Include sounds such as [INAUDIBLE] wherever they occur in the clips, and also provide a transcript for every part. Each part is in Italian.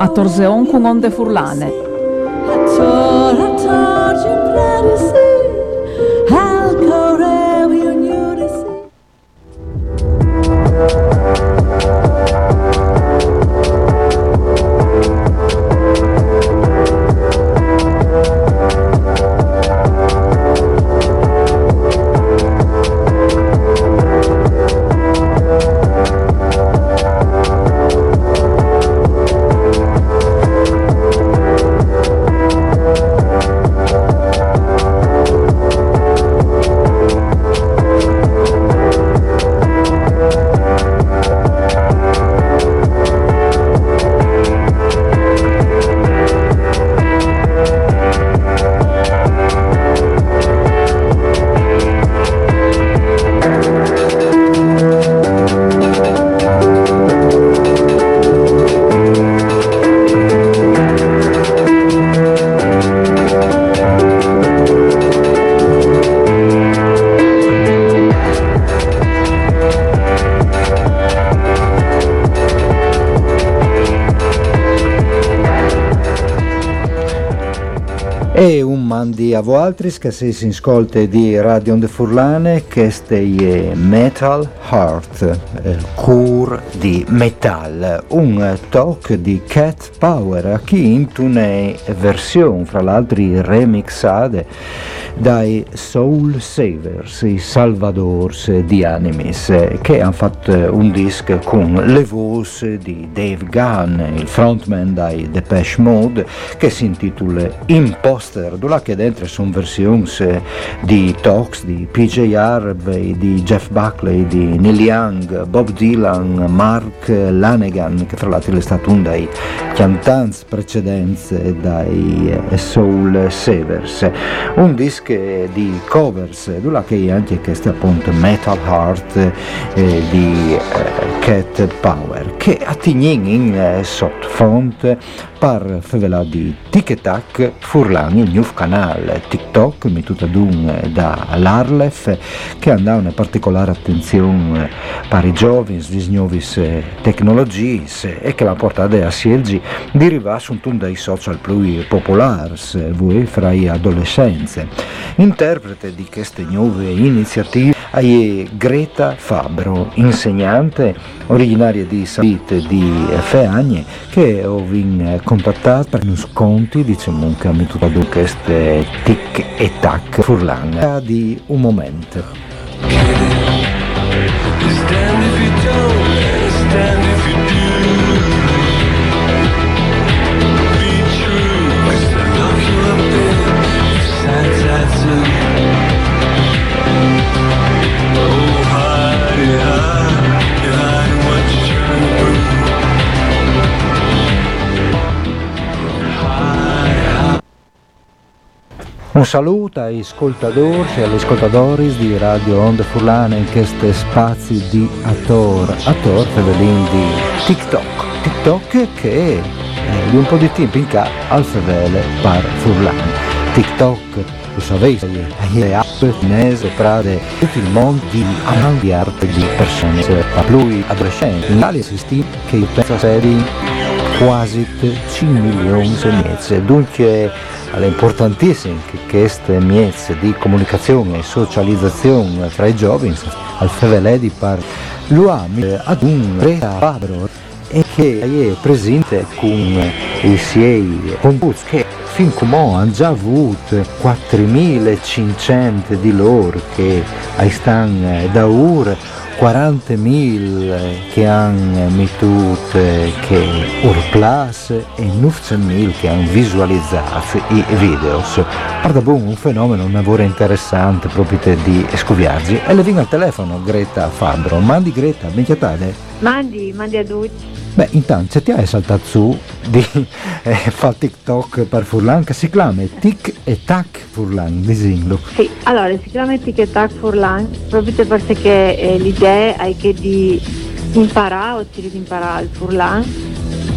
atorzeon con onde furlane. E un mandi a voaltris che si si ascolta di Radio de Furlane che è Metal Heart, eh, cur di metal, un talk di Cat Power, a chi in una versione, fra l'altro remixate dai Soul Savers, i Salvadors di Animis, che hanno fatto un disco con le voci di Dave Gunn, il frontman dai Depeche Mode, che si intitola Imposter, dove che dentro sono versioni di Talks, di PJ Harvey, di Jeff Buckley, di Neil Young, Bob Dylan, Mark Lanegan, che tra l'altro è stato uno dei cantanti precedenti dai Soul Savers. Un disco di covers, dove che è anche questo appunto Metal Heart eh, di eh, Cat Power, che attignin in eh, sottofront per favela di TikTok furlani il nuovo canale TikTok mettuto ad un da l'Arlef che andava una particolare attenzione per i giovani, le nuove tecnologie e che la portata a di arrivare su un dei social più popolari voi fra gli adolescenze. Interprete di queste nuove iniziative è Greta Fabro, insegnante originaria di Sabit di Feagne che ho contattato per uno sconti diciamo che ha mettuto ad queste tic e tac furlan di un momento. Un saluto ai ascoltatori e agli ascoltatori di Radio Onde Furlane in questi spazi di Ator, Ator Fevelin di TikTok. TikTok che è di un po' di tempo in ca al fevele par Furlane. TikTok, lo sapete, è app cinese prade tutto il mondo di arte di persone a lui adolescenti. In Italia si stima che pensa sedi quasi 5 milioni di mezze. Dunque è importantissimo che queste mezze di comunicazione e socializzazione tra i giovani al fevele di par l'uomo ad un re padro e che è presente con i suoi contenuti che fin come hanno già avuto 4.500 di loro che stanno da ora 40.000 che hanno mitut che urplas e 900.000 che hanno visualizzato i videos. Guarda boh, un fenomeno, un lavoro interessante proprio di scoviaggi. E le vengo al telefono Greta Fabro, mandi Greta, ben chiatale? Mandi, mandi a tutti. Beh, intanto ti hai saltato su di eh, fa TikTok per Furlan che si chiama Tic e Tac Furlan, disinlo. Sì, allora si chiama Tic e Tac Furlan proprio perché eh, l'idea è che di imparare o di imparare il Furlan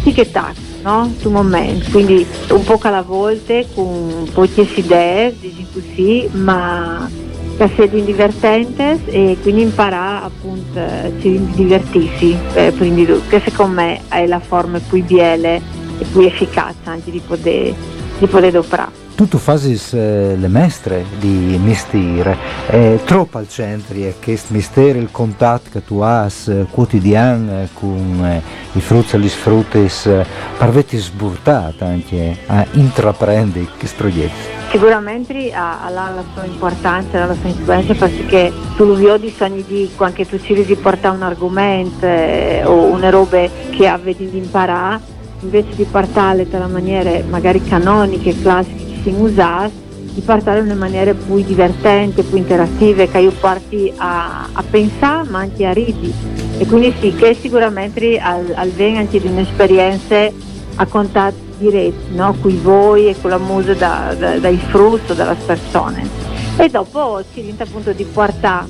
Tic e Tac, no? Su momento, quindi un po' alla volta con poche idee, diciamo così, ma che siano divertenti e quindi imparare appunto a divertirsi, eh, quindi che secondo me è la forma più biele e più efficace anche di poter, di poter operare. Tu tu fai eh, le mestre di mestiere, è troppo al centro è questo mestiere, il contatto che tu hai eh, quotidiano eh, con eh, i frutti e gli sfrutti, eh, parveti sburtata anche a intraprendere questi progetti. Sicuramente ha, ha la sua importanza, la sua influenza perché tu lo vedi sogni di quando tu ci di portare un argomento eh, o una roba che avvedi di imparare, invece di parlarle dalla maniera magari canoniche, classiche che si usano, di parlarle in una maniera più divertente, più interattiva, che io parti a, a pensare ma anche a ridi. E quindi sì, che sicuramente al, al anche di un'esperienza a contatto diretti, no? con voi e con la musica da, da, dai frutti delle persone. E dopo si diventa appunto di portare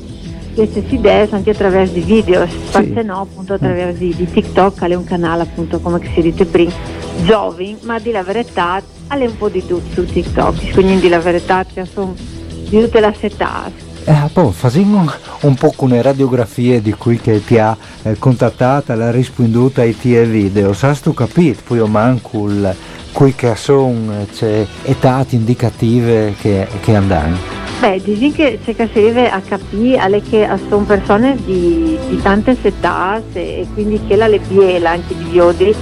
queste idee anche attraverso i video, sì. se no appunto attraverso di, di TikTok, è un canale appunto come si dice prima, giovani, ma di la verità è un po' di tutto su TikTok, quindi di la verità che sono di tutte le età, eh, poi facciamo un po' con le radiografie di cui che ti ha eh, contattata, la risponduta ai tuoi video, sai tu capito, poi io manco il, qui che sono c'è età indicative che, che andano. Beh, dici che c'è che serve a capire alle che sono persone di, di tante età e quindi che la le biela anche di iodi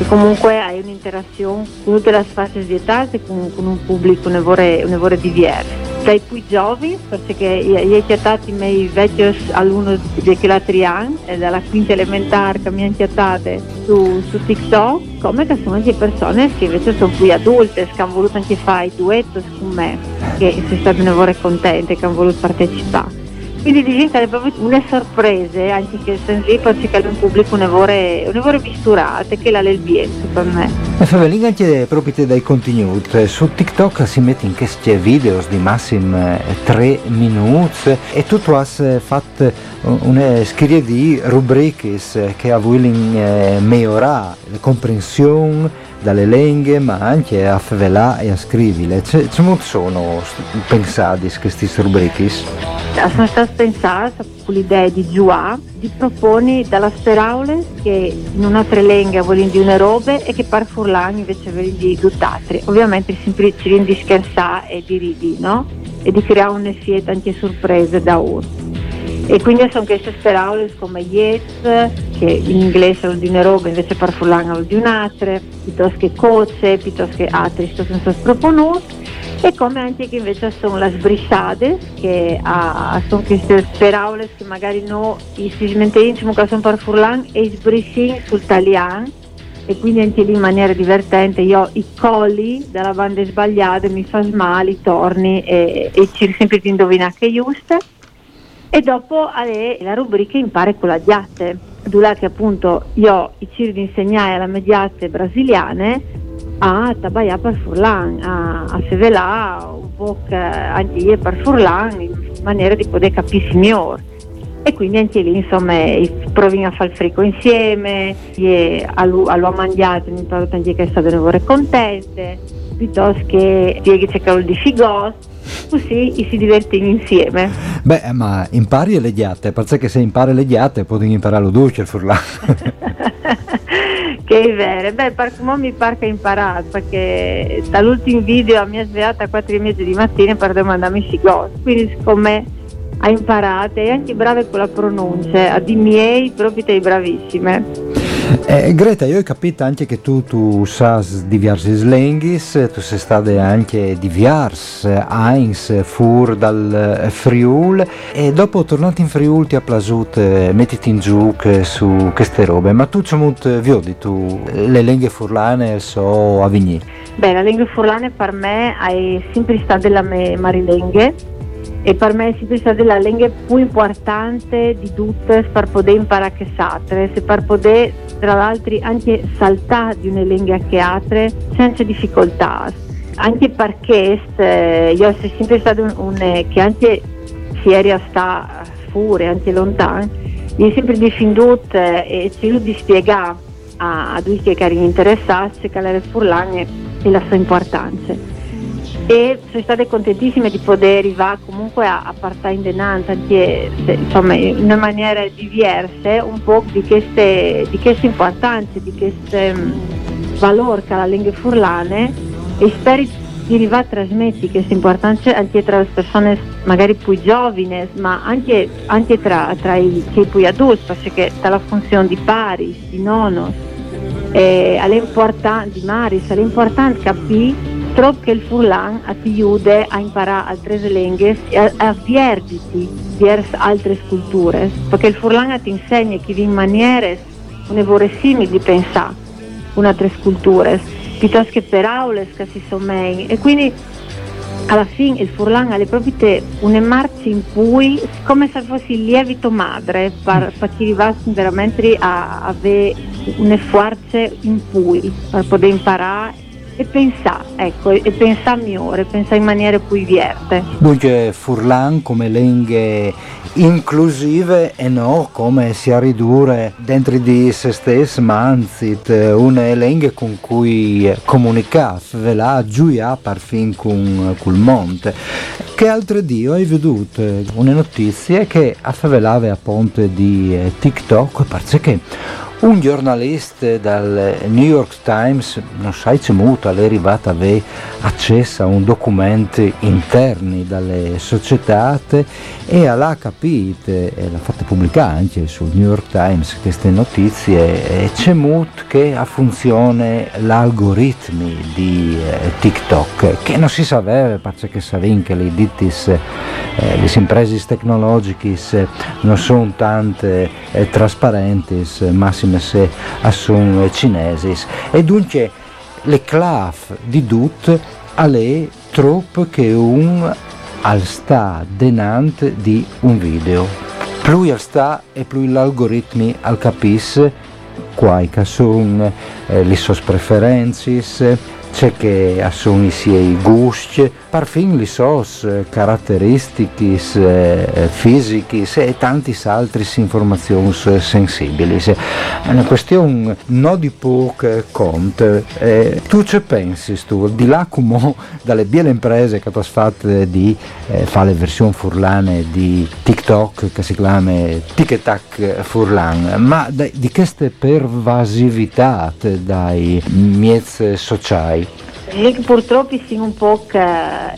che comunque hai un'interazione con tutte le fasce di età e con, con un pubblico un'evore, un'evore diverso dai più giovani, perché io ho chiamato i miei vecchi alunni di Chilatrian e dalla quinta elementare che mi hanno chiamato su, su, TikTok, come che sono anche persone che invece sono più adulte, che hanno voluto anche fare i duetti con me, che sono state un contente, che hanno voluto partecipare. Quindi diventa proprio una sorpresa, anche che sensi è un pubblico un'evore, misturato, che la l'elbienza per me. E Favelin anche proprio dai contenuti, su TikTok si mette in questi video di massimo 3 eh, minuti e tu hai fatto una serie di rubriche che vogliono eh, migliorare la comprensione dalle lingue ma anche a favelà e a scrivere. Come sono pensati questi rubriche? Sono stati pensati con l'idea di Giua di proponi dalla speraule che in un'altra lingua vogliono di una roba e che per furlan invece vogliono di tutt'altre. Ovviamente sempre ci di scherzare e di ridi, no? E di creare una fieta anche sorprese da ora. E quindi sono queste parole come yes, che in inglese vuol dire roba, invece per fulano vuol dire un'altra, piuttosto che coce, piuttosto che altri, che sono sproponuti. E come anche che invece sono le sbrissate, che ah, sono queste parole che magari no, si smentiscono che sono per fulano e sbrissi sul italiano e quindi anche lì in maniera divertente io i colli della banda sbagliata mi fa male, i torni e, e cerco sempre di indovinare che è giusto. E dopo la rubrica Impare con la diatte, che appunto io i di insegnare alle mediate brasiliane a Tabaia per Furlan, a, a Sevelà, un po' anche per Furlan, in maniera di poter capire meglio. E quindi anche lì insomma proviamo a fare il frico insieme, all'ho mangiato mi pare che è stato contente, piuttosto che spieghi che di figos, così si divertono insieme. Beh, ma impari le diate, perché se impari le diate puoi imparare lo dolce il furlano. [LAUGHS] che è vero, beh, per come mi pare che imparato, perché dall'ultimo video mi ha svegliata a 4 e mezza di mattina per domandarmi cosa, quindi secondo me ha imparato e anche brave con la pronuncia, a di miei proprio dei bravissime. Eh, Greta, io ho capito anche che tu, tu sai diversi slenghis, tu sei stata anche diversi eins fur dal Friul e dopo tornati in Friul ti ha piaciuto eh, mettiti in giù su queste robe, ma tu c'è molto viodi tu le lingue furlane so a Vigny. Beh, la lingua furlane per me è sempre stata la mia marilenghe e per me è sempre stata la lingua più importante di tutte per poter imparare che satre, se per poter tra l'altro anche saltare di una lingua che altre senza difficoltà. Anche perché eh, io sono sempre stata un, un che anche se eri sta fuori, anche lontano, mi è sempre difenduto e cerco di spiegare a, a tutti che erano interessati che la furlane e la sua importanza e sono state contentissime di poter arrivare comunque a, a partire in denanza insomma in maniera diversa un po' di queste, di queste importanze di queste um, valori che la lingua furlane. E spero di arrivare a trasmettere queste importanze anche tra le persone magari più giovani ma anche, anche tra, tra, i, più adulti perché tra la funzione di pari, di nonos eh, di Maris, è importante capire troppo che il furlan ti aiuta a imparare altre lingue e a, a vierditi verso altre culture, perché il furlan ti insegna che in maniere simili di pensare con altre culture, piuttosto che per aule che si sommei e quindi alla fine il furlan è proprio una marcia in cui come se fosse il lievito madre per, per chi arrivasse veramente a avere una forza in cui per poter imparare e pensare, ecco, e pensare migliore, pensare in maniera più vierte. Dunque Furlan come lingue inclusive e non come si a ridurre dentro di se stesso, ma anzi una lingua con cui comunicare, ve la giuia parfin con il monte. Che altro dio hai veduto una notizia che affavelava a ponte di eh, TikTok perché un giornalista dal New York Times, non sai c'è molto, è arrivato a avere accesso a un documento interni dalle società e ha capito, e l'ha fatta pubblicare anche sul New York Times queste notizie, c'è molto che ha funzione l'algoritmi di eh, TikTok, che non si sapeva perché sapevano che le dittis, eh, le imprese tecnologiche non sono tante eh, trasparenti, massimo se sono cinesi e dunque le claf di Dut alle troppo che un al sta denante di un video. Più al sta e più l'algoritmi al capis quai che sono eh, le sue preferenze, c'è che sono i suoi gusti, parfin li sos caratteristiche eh, fisiche e tanti altri informazioni sensibili. È una questione non di poco conto. Eh, tu ci pensi tu, di là come dalle biele imprese che tu hai fatto di eh, fare le versioni furlane di TikTok che si chiama TikTok Furlan, ma di queste pervasività dai miez sociali che purtroppo siamo un po'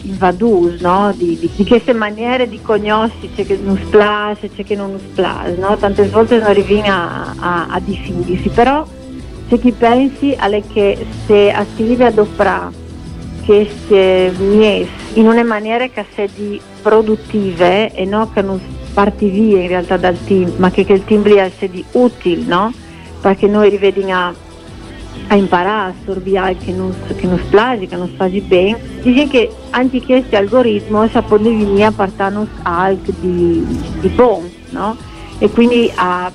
invaduti no? di, di, di, queste maniere di conoscere c'è che non splash, c'è che non splash, no? tante volte non arriviamo a, a, a definirsi, però c'è chi pensi alle che se si deve adoperare queste mies in una maniera che sia di produttive e non che non parti via in realtà dal team, ma che, che il team sia di utile, no? perché noi rivediamo a imparare a sorbiare che non, che non splagi, che non splagi bene, dice che anche questo algoritmo si può venire a partire alc di, di buon, no? E quindi a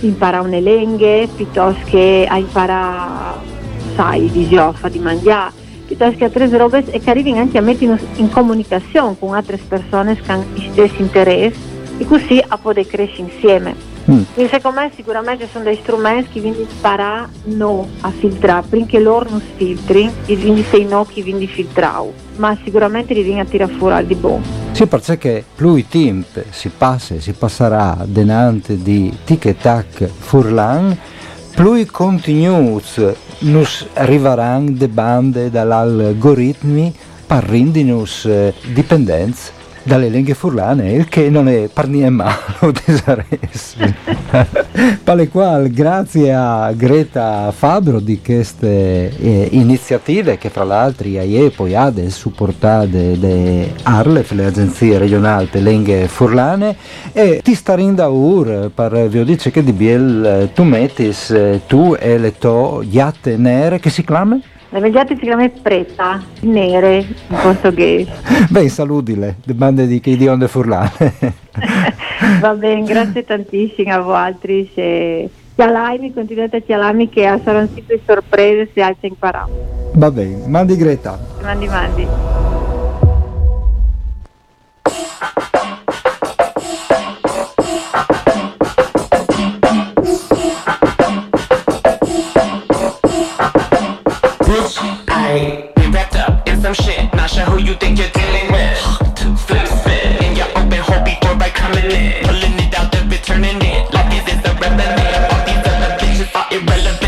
imparare una lingua piuttosto che a imparare, sai, di giofa, di mangiare, piuttosto che altre robe e che arrivi anche a metterci in comunicazione con altre persone che hanno gli stessi interessi e così a poter crescere insieme. Mm. Quindi secondo me sicuramente sono dei strumenti che quindi imparano a filtrare, perché loro non filtri, e quindi sei no che quindi filtrano, ma sicuramente li viene a tirare fuori di buono. Sì, perché più il tempo si passa, si passerà denante di tic e tac furlan, più i contenuti nos arriveranno de bande dall'algoritmi per rendernos eh, dipendenza dalle lingue furlane, il che non è per niente malo, [LAUGHS] tesaresi. Pale qual, grazie a Greta Fabro di queste eh, iniziative che fra l'altro IAE poi ha supportate le ARLEF, le agenzie regionali per lingue furlane, e ti starinda ur per vi dice che di Biel tu mettis eh, tu e le to iatte nere che si chiama? Le mediate si chiama preta, nere in portoghese. Beh, salutile, le bande di che di onde furlane. [LAUGHS] Va bene, grazie tantissimo a voi altri. Se chialami, continuate a chialarmi che saranno sempre sorprese se altri imparano. Va bene, mandi Greta. Mandi, mandi. Some shit. Not sure who you think you're dealing with. Flip spit in your open hole before I coming in. Pulling it out the bitch, turning it like this is irrelevant. All these other bitches are irrelevant.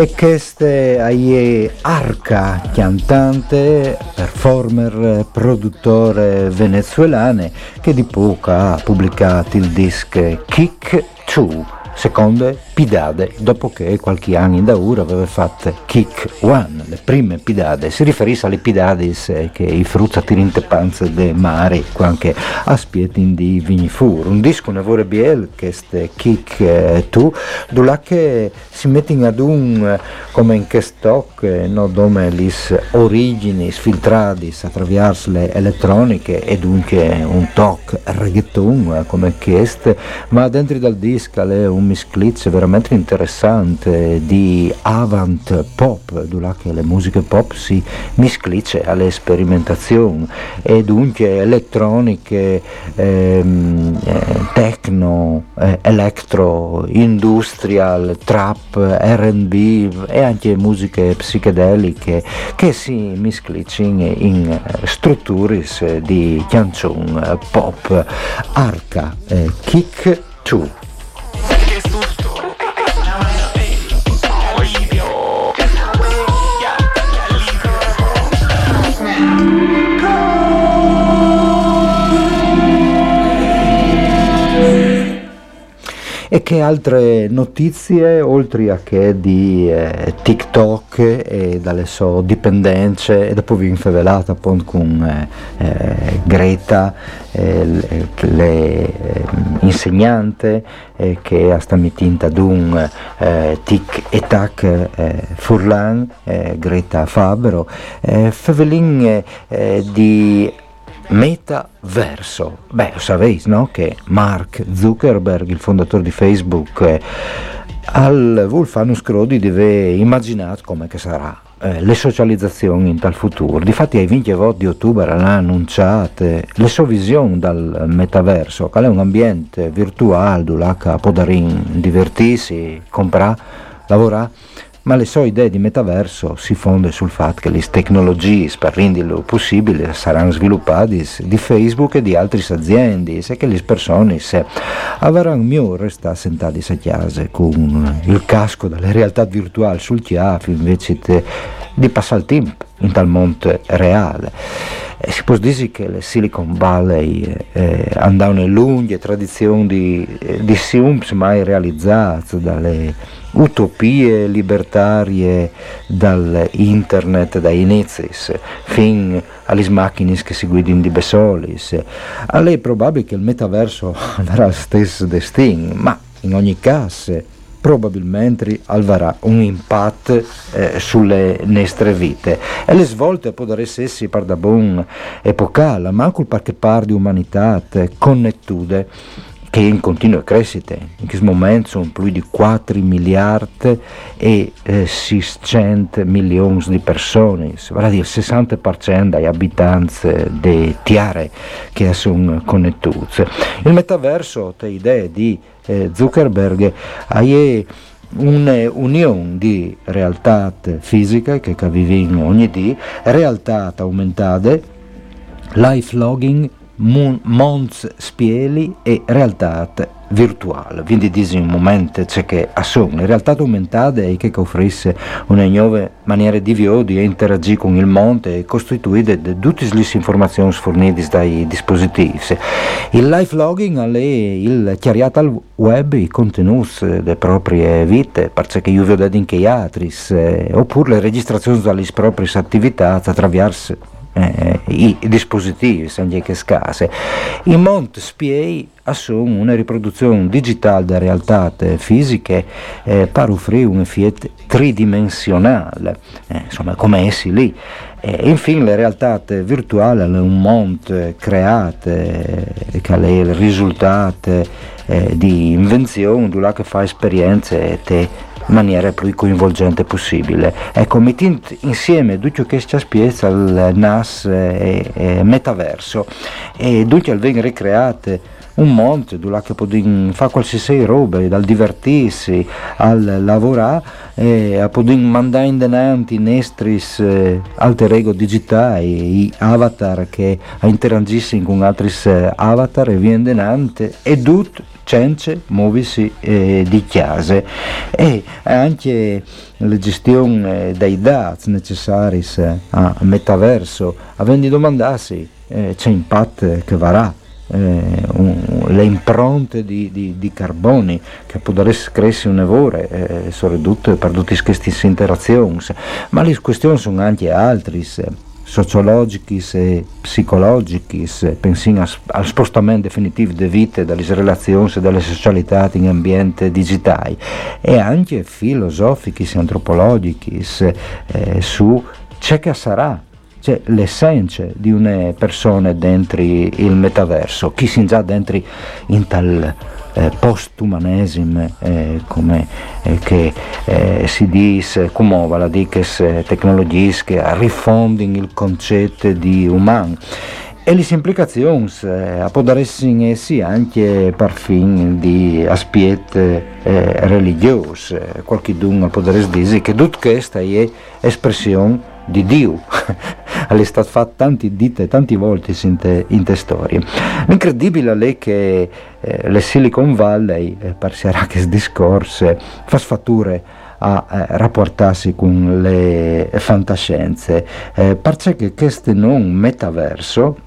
E queste è Arca, cantante, performer, produttore venezuelane che di poco ha pubblicato il disco Kick 2, seconde Pidade, dopo che qualche anno in Daura aveva fatto Kick 1, le prime Pidade. Si riferisce alle Pidadis eh, che i frutta tirinte panze de mare, anche a spietin di Vignifur. Un disco ne vorre biel che ste Kick 2, dove che si mette ad un, eh, come in che stock, eh, no, dove lis origini sfiltradis attraverso le elettroniche e dunque un toc reggaeton eh, come questo, ma dentro dal disco è un misclitz veramente interessante di avant pop, dove le musiche pop si misclice alle sperimentazioni. E dunque elettroniche, ehm, eh, techno, eh, electro, industrial, trap, R&B e anche musiche psichedeliche che si misclicino in eh, strutture di canzone pop arca eh, kick 2 E che altre notizie, oltre a che di eh, TikTok e dalle sue dipendenze, e dopo vi infevelata appunto con eh, eh, Greta, eh, le, le, eh, che ha stamattina ad un eh, tic e tac Furlan, Greta Fabero, eh, di metaverso. Beh, lo sapete, no? Che Mark Zuckerberg, il fondatore di Facebook, eh, al Wolfano Scrodi deve immaginare come che sarà eh, le socializzazioni in tal futuro. Difatti ai 20 voti di ottobre hanno annunciato le sue visioni dal metaverso, che è un ambiente virtuale dove può divertirsi, comprare, lavorare ma le sue idee di metaverso si fonde sul fatto che le tecnologie per renderlo possibile saranno sviluppate di Facebook e di altre aziende e che le persone se avranno più restare sentate a casa con il casco delle realtà virtuali sul chiaffo invece di passare il tempo in tal mondo reale. E si può dire che le Silicon Valley eh, eh, andavano lunghe tradizioni di, eh, di films mai realizzate dalle utopie libertarie dall'internet, dai inizi, fin alle macchine che si guidano di Besolis. A lei è probabile che il metaverso [LAUGHS] avrà lo stesso destino, ma in ogni caso probabilmente avrà un impatto eh, sulle nostre vite. E le svolte potrebbero essere per da buon epocale, ma anche perché par di umanità connettude è in continua crescita. In questo momento sono più di 4 miliardi e eh, 600 milioni di persone, vale a dire il 60% degli abitanti di Tiare che sono connettuti. Il metaverso, te idee di eh, Zuckerberg, è un'unione di realtà fisiche che viviamo ogni giorno, realtà aumentate, life logging Mons Spieli e realtà virtuale, quindi dice un momento c'è che assume. La realtà aumentata è che offrisse una nuova maniera di vivere, di interagire con il mondo e costituire tutte le informazioni fornite dai dispositivi. Il live logging è il chiariato al web i contenuti delle proprie vite, perché io vedo anche altri, eh, oppure le registrazioni delle proprie attività attraverso eh, i dispositivi, che scase. In molte spiei assume una riproduzione digitale delle realtà fisiche eh, per offrire un effetto tridimensionale, eh, insomma come essi lì. E infine le realtà virtuali sono un mondo creato eh, che è il risultato eh, di invenzione, che fa esperienze e maniera più coinvolgente possibile. Ecco, mettendo insieme che ci spiega il NAS e, e metaverso e tutto vengono ricreate un monte dove che può fare qualsiasi roba, dal divertirsi al lavorare e a mandare in denanti nestris eh, alter ego digitali, i avatar che interagiscono con altri eh, avatar e viene denante e tutto cence muovisi eh, di chiase. E anche la gestione dei dati necessari a metaverso, avendo domandarsi eh, c'è impatto che varrà eh, un, le impronte di, di, di, carboni che potrebbero crescere un evore eh, soprattutto per tutte queste interazioni ma le questioni sono anche altre sociologiche e psicologiche pensino al spostamento definitivo delle vite dalle relazioni e dalle socialità in ambiente digitale e anche filosofiche e antropologiche eh, su ciò che sarà cioè l'essenza di una persona dentro il metaverso, chi si già dentro in tal eh, post-umanesimo eh, come eh, che eh, si dice, come la dices tecnologie che rifondono il concetto di umano e le implicazioni eh, possono essere essi anche per fin di aspetti eh, religiosi. Qualche dunque potrebbe dire che tutto questo è espressione di Dio. [LAUGHS] è stato fatto tante dite, tante volte in te, in te storie. L'incredibile è che eh, le Silicon Valley, eh, parserà che discorse, fa sfatture a eh, rapportarsi con le fantascienze, eh, perché questo non metaverso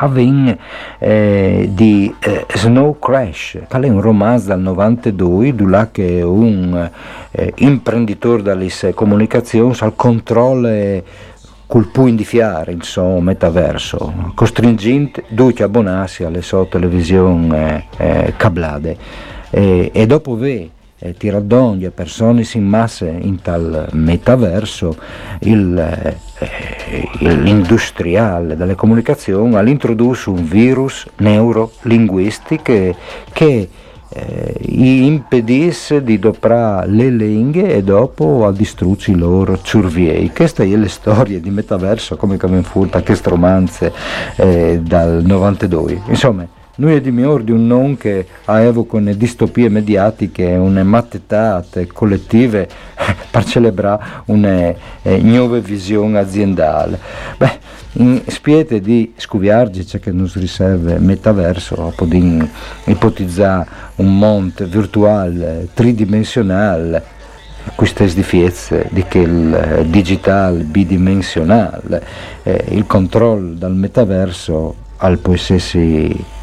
avviene eh, di eh, Snow Crash, che è un romanzo dal 92, dove che un eh, imprenditore dalle comunicazioni al controllo col può indifiare il suo metaverso, costringente tutti a abbonarsi alle sue televisioni eh, eh, cablate. E, e dopo ve eh, tiradoglie persone in massa in tal metaverso il, eh, l'industriale delle comunicazioni all'introdurre un virus neurolinguistico che, che eh, impedisse di doprare le lingue e dopo a distruggere i loro ciurviei. Queste sono le storie di metaverso come che furta queste romanze eh, dal 92. Insomma, noi è di miglior di un non che avevo con le distopie mediatiche, une mattetate collettive [LAUGHS] per celebrare una eh, nuova visione aziendale. Beh, in spiete di scuviarci c'è che non si riserva metaverso, poter ipotizzare un mondo virtuale tridimensionale queste differenze di che il eh, digital bidimensionale, eh, il controllo dal metaverso al può essersi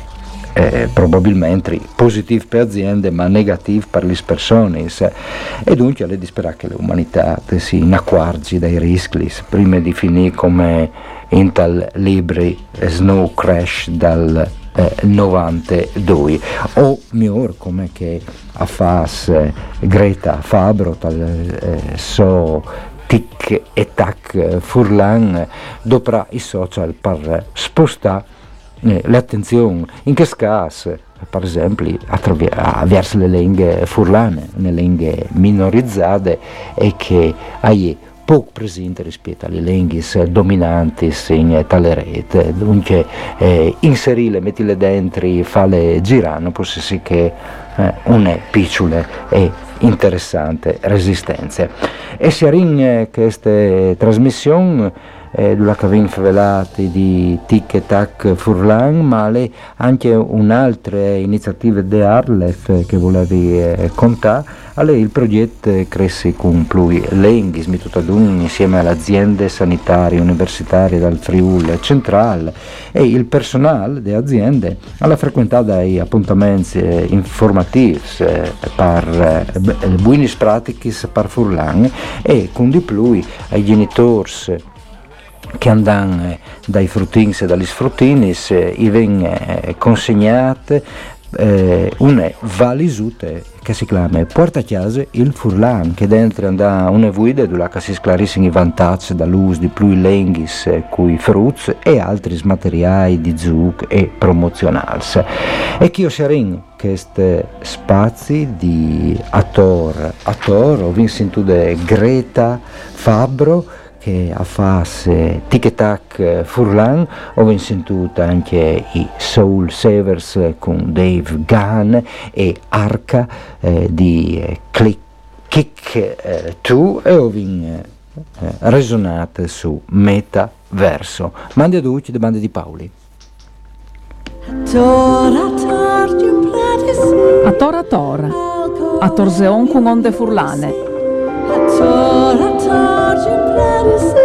eh, probabilmente positivo per aziende ma negativo per le persone. E dunque è di sperare che l'umanità si accorgi dai rischi prima di finire come in tal libri Snow Crash dal eh, 92 o miglior come che a fas eh, Greta Fabro tal eh, so tic e tac furlan dopo i social per spostare eh, l'attenzione in che caso per esempio attraverso le lingue furlane, le lingue minorizzate e che hai poco presente rispetto alle lingue dominanti in tale rete, dunque eh, inserirle, mettile dentro, farle girare, può essere che eh, una piccola e interessante resistenza. E se in queste trasmissioni eh, Cavin Favelati di Tic e Tac Furlan, ma anche un'altra iniziativa di Arlef che volevi eh, contare, alle il progetto cresce con plui lenghis, mi tutto ad un insieme alle aziende sanitarie universitarie dal Friuli centrale e il personale delle aziende alla frequentato dai appuntamenti eh, informativi eh, per eh, buone pratiche per Furlan. E con di più ai genitori che andano dai fruttins e dagli sfruttinis, i vengono consegnate eh, una valisute che si chiama Porta Chiase il Furlan, che dentro andà una guida dove si sclarissano i vantaggi dall'uso di più lenghis cui frutti e altri materiali di zuc e promozionali. E che io sarin questi spazi di attor, attor, ho visto de Greta Fabro, che a fase Tic Tac Furlan ho sentito anche i Soul Savers con Dave Gunn e Arca eh, di eh, Click, Kick 2 eh, e ho eh, resonate su Metaverso. Mandi a tutti le bande di Paoli. A tora tora, a torzeon con onde furlane. that is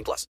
18 plus.